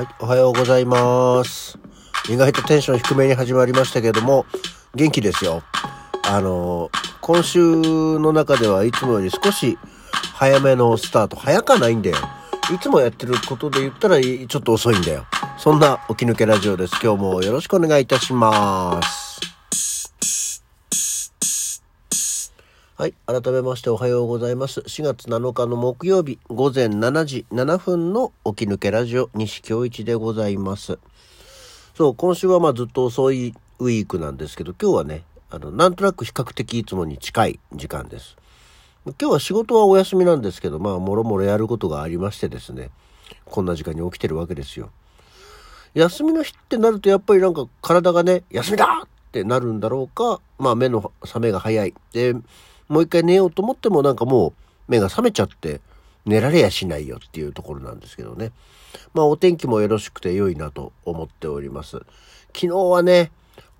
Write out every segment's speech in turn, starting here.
はい、おはようございます。意外とテンション低めに始まりましたけども、元気ですよ。あの、今週の中ではいつもより少し早めのスタート。早かないんだよ。いつもやってることで言ったらちょっと遅いんだよ。そんな起き抜けラジオです。今日もよろしくお願いいたします。はい。改めましておはようございます。4月7日の木曜日午前7時7分の起き抜けラジオ西京一でございます。そう、今週はまあずっと遅いウィークなんですけど、今日はね、あの、なんとなく比較的いつもに近い時間です。今日は仕事はお休みなんですけど、まあ、もろもろやることがありましてですね、こんな時間に起きてるわけですよ。休みの日ってなるとやっぱりなんか体がね、休みだってなるんだろうか、まあ目の覚めが早い。で、もう一回寝ようと思ってもなんかもう目が覚めちゃって寝られやしないよっていうところなんですけどね。まあお天気もよろしくて良いなと思っております。昨日はね、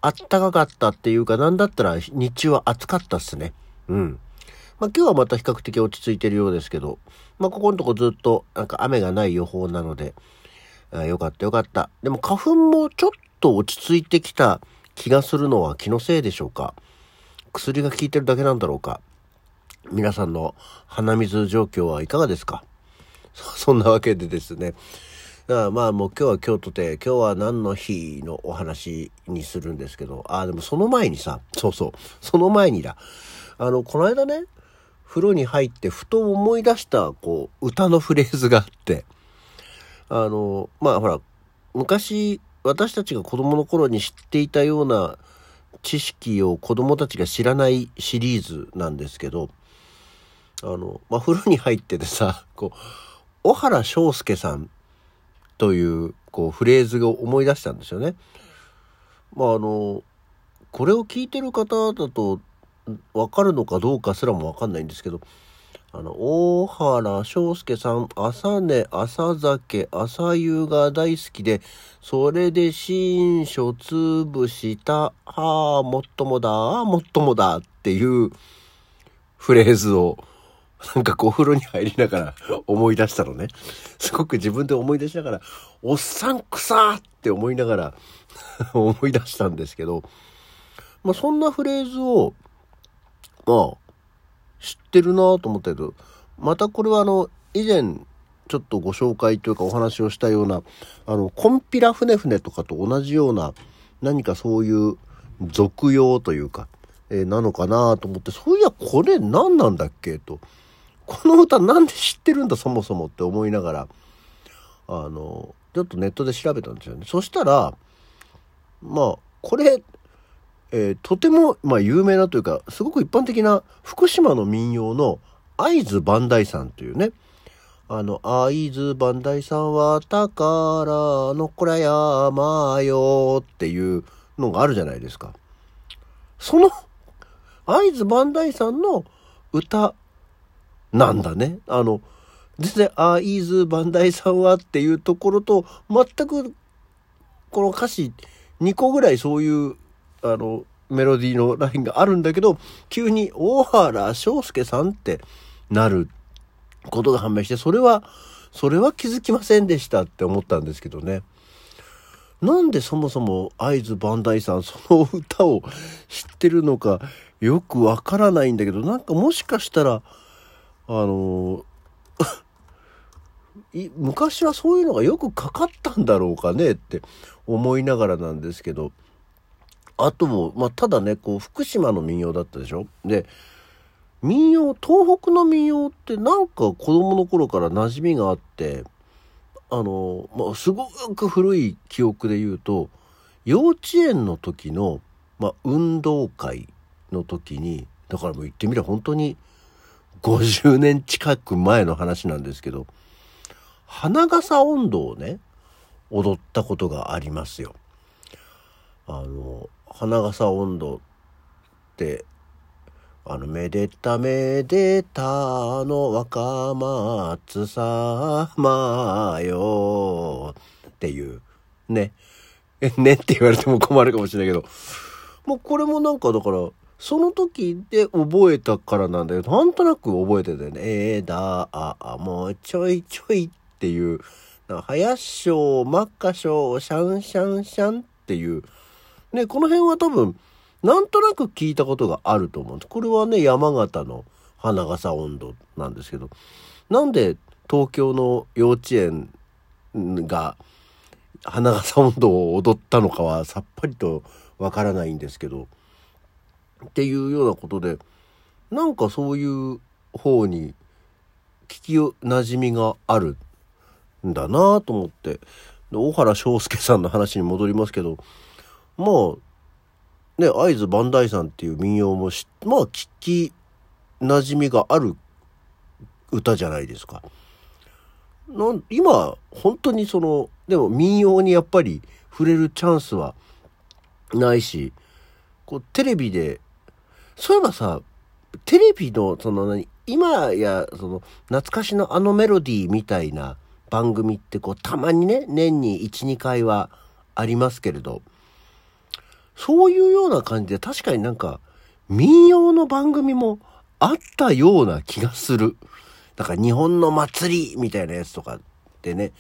あったかかったっていうかなんだったら日中は暑かったっすね。うん。まあ今日はまた比較的落ち着いてるようですけど、まあここのとこずっとなんか雨がない予報なので、あよかったよかった。でも花粉もちょっと落ち着いてきた気がするのは気のせいでしょうか。薬が効いてるだけなんだろうか。皆さんの鼻水状況はいかがですか？そんなわけでですね。だからまあもう今日は今日とて、今日は何の日のお話にするんですけど、ああ、でもその前にさ、そうそう、その前にだ。あの、この間ね、風呂に入ってふと思い出した、こう、歌のフレーズがあって、あの、まあほら、昔、私たちが子供の頃に知っていたような知識を子供たちが知らないシリーズなんですけど、あの、まあ、風呂に入っててさ、こう、小原章介さんという、こう、フレーズを思い出したんですよね。まあ、あの、これを聞いてる方だと、わかるのかどうかすらもわかんないんですけど、あの、大原章介さん、朝寝、朝酒、朝夕が大好きで、それで新書潰した、はあ、もっともだ、あもっともだっていうフレーズを、なんかこうお風呂に入りながら思い出したのね。すごく自分で思い出しながら、おっさんくさーって思いながら思い出したんですけど、まあそんなフレーズを、まあ、知ってるなと思ったけど、またこれはあの、以前、ちょっとご紹介というかお話をしたような、あの、コンピラ船船とかと同じような、何かそういう俗用というか、えーなのかなと思って、そういや、これ何なんだっけ？と。この歌なんで知ってるんだそもそもって思いながら、あの、ちょっとネットで調べたんですよね。そしたら、まあ、これ、えーとても、まあ、有名なというか、すごく一般的な福島の民謡の会津磐梯山というね、あの、会津磐梯山は宝の倉山よっていうのがあるじゃないですか。その、会津磐梯山の歌なんだね。あの、全然、会津磐梯山はっていうところと、全く、この歌詞、2個ぐらいそういう、あの、メロディーのラインがあるんだけど、急に、大原章介さんってなることが判明して、それは、それは気づきませんでしたって思ったんですけどね。なんでそもそも会津磐梯さんその歌を知ってるのかよくわからないんだけど、なんかもしかしたら、あの 昔はそういうのがよくかかったんだろうかねって思いながらなんですけど、あとも、まあ、ただね、こう、福島の民謡だったでしょ？で、民謡、東北の民謡ってなんか子供の頃から馴染みがあって、あの、まあ、すごく古い記憶で言うと、幼稚園の時の、まあ、運動会の時に、だからもう言ってみれば本当に50年近く前の話なんですけど、花笠音頭をね、踊ったことがありますよ。あの、花笠音頭って、あの、めでためでたの若松様よっていう、ね。え、ねって言われても困るかもしれないけど、もうこれもなんかだから、その時で覚えたからなんだけど、なんとなく覚えてたよね。えーだ、あ、あ、もうちょいちょいっていう、林章、真っ赤章、シャンシャンシャンっていう、ね、この辺は多分、なんとなく聞いたことがあると思うんです。これはね、山形の花笠温度なんですけど、なんで東京の幼稚園が花笠温度を踊ったのかはさっぱりとわからないんですけど、っていうようなことで、なんかそういう方に聞き馴染みがあるんだなと思って、大原章介さんの話に戻りますけど、まあ、ね、会津磐梯山っていう民謡もまあ聞き馴染みがある歌じゃないですか。なん今、本当にその、でも民謡にやっぱり触れるチャンスはないし、こうテレビで、そういえばさ、テレビのその何、今やその懐かしのあのメロディーみたいな番組ってこうたまにね、年に1、2回はありますけれど、そういうような感じで確かになんか民謡の番組もあったような気がする。だから日本の祭りみたいなやつとかでね、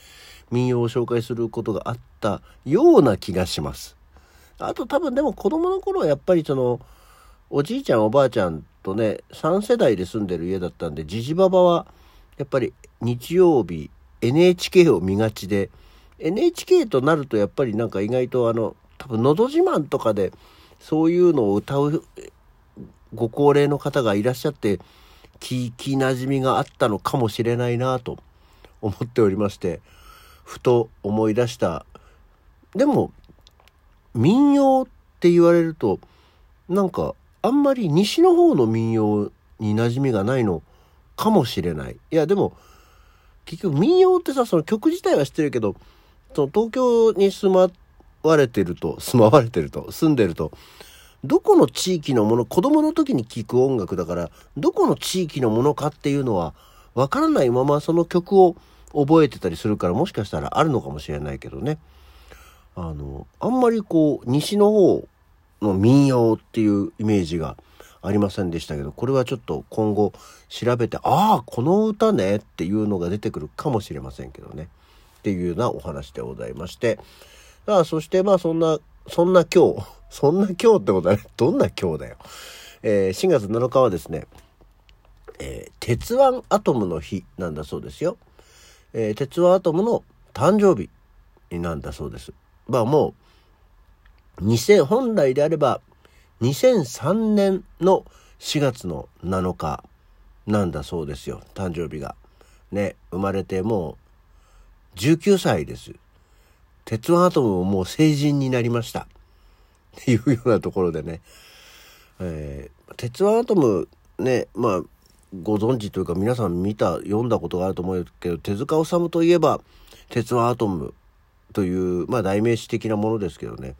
民謡を紹介することがあったような気がします。あと多分でも子供の頃はやっぱりその、おじいちゃんおばあちゃんとね、3世代で住んでる家だったんで、じじばばはやっぱり日曜日 NHK を見がちで、NHK となるとやっぱりなんか意外とあの、多分、のど自慢とかで、そういうのを歌うご高齢の方がいらっしゃって、聞き馴染みがあったのかもしれないなと思っておりまして、ふと思い出した。でも、民謡って言われると、なんか、あんまり西の方の民謡に馴染みがないのかもしれない。いや、でも、結局民謡ってさ、その曲自体は知ってるけど、その東京に住まっわれてると、住まわれてると、住んでると、どこの地域のもの、子供の時に聴く音楽だから、どこの地域のものかっていうのは、わからないままその曲を覚えてたりするから、もしかしたらあるのかもしれないけどね。あの、あんまりこう、西の方の民謡っていうイメージがありませんでしたけど、これはちょっと今後調べて、ああ、この歌ねっていうのが出てくるかもしれませんけどね。っていうようなお話でございまして、さあ、そしてまあそんな、そんな今日、そんな今日ってことはね、どんな今日だよ。えー、4月7日はですね、えー、鉄腕アトムの日なんだそうですよ。えー、鉄腕アトムの誕生日なんだそうです。まあもう、2000、本来であれば、2003年の4月の7日なんだそうですよ。誕生日が。ね、生まれてもう19歳です。鉄腕アトムももう成人になりました。っていうようなところでね、えー、鉄腕アトムね、まあ、ご存知というか皆さん見た、読んだことがあると思うけど、手塚治虫といえば、鉄腕アトムという、まあ代名詞的なものですけどね。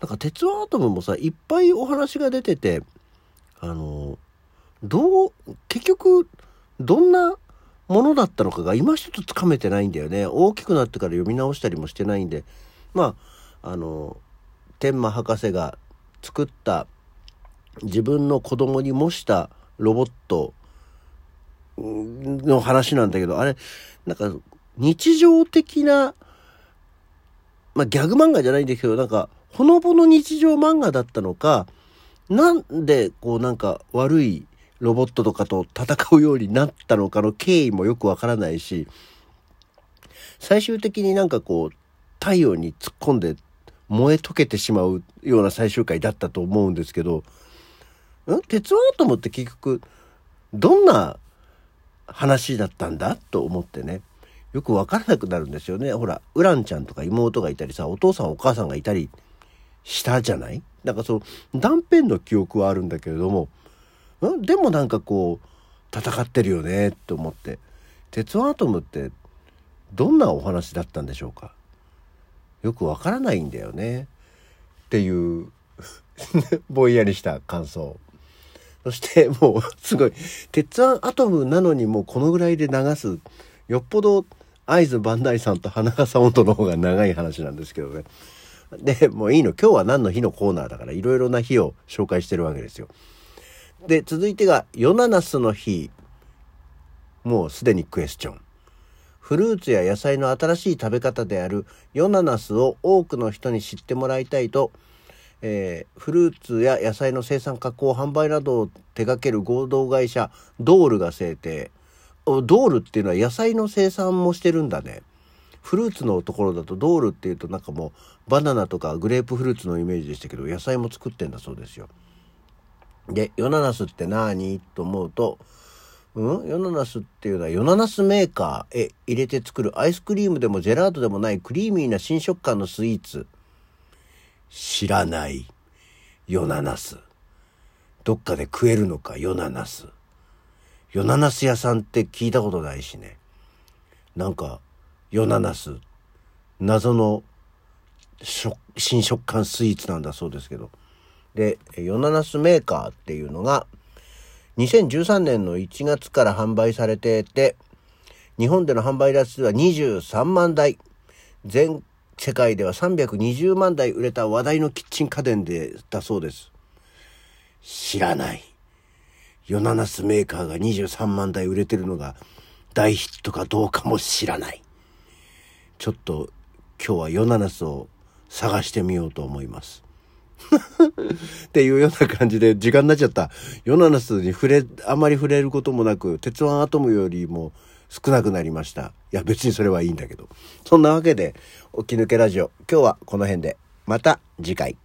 なんか鉄腕アトムもさ、いっぱいお話が出てて、あの、どう、結局、どんなものだったのかが今一つつかめてないんだよね。大きくなってから読み直したりもしてないんで。まあ、あの、天満博士が作った自分の子供に模したロボットの話なんだけど、あれ、なんか日常的な、まあギャグ漫画じゃないんだけど、なんかほのぼの日常漫画だったのか、なんでこうなんか悪いロボットとかと戦うようになったのかの経緯もよくわからないし、最終的になんかこう、太陽に突っ込んで燃え溶けてしまうような最終回だったと思うんですけど、ん？鉄腕アトムって結局、どんな話だったんだと思ってね、よくわからなくなるんですよね。ほら、ウランちゃんとか妹がいたりさ、お父さんお母さんがいたりしたじゃない？なんかその断片の記憶はあるんだけれども、でもなんかこう戦ってるよねって思って。鉄腕アトムってどんなお話だったんでしょうか？よくわからないんだよね。っていう ぼんやりした感想。そしてもうすごい鉄腕アトムなのにもうこのぐらいで流すよっぽど会津磐梯さんと花笠温度の方が長い話なんですけどね。でもういいの。今日は何の日のコーナーだからいろいろな日を紹介してるわけですよ。で、続いてが、ヨナナスの日。もうすでにクエスチョン。フルーツや野菜の新しい食べ方であるヨナナスを多くの人に知ってもらいたいと、えー、フルーツや野菜の生産加工販売などを手掛ける合同会社ドールが制定ドールっていうのは野菜の生産もしてるんだねフルーツのところだとドールっていうとなんかもうバナナとかグレープフルーツのイメージでしたけど野菜も作ってんだそうですよでヨナナスって何と思うとうん？ヨナナスっていうのはヨナナスメーカーへ入れて作るアイスクリームでもジェラートでもないクリーミーな新食感のスイーツ知らない。ヨナナス。どっかで食えるのか、ヨナナス。ヨナナス屋さんって聞いたことないしね。なんか、ヨナナス。謎の新食感スイーツなんだそうですけど。で、ヨナナスメーカーっていうのが、2013年の1月から販売されてて、日本での販売台数は23万台。全世界では320万台売れた話題のキッチン家電でだそうです。知らない。ヨナナスメーカーが23万台売れてるのが大ヒットかどうかも知らない。ちょっと今日はヨナナスを探してみようと思います。っていうような感じで時間になっちゃった。ヨナナスに触れ、あまり触れることもなく、鉄腕アトムよりも少なくなりました。いや別にそれはいいんだけど。そんなわけで、起き抜けラジオ、今日はこの辺で、また次回。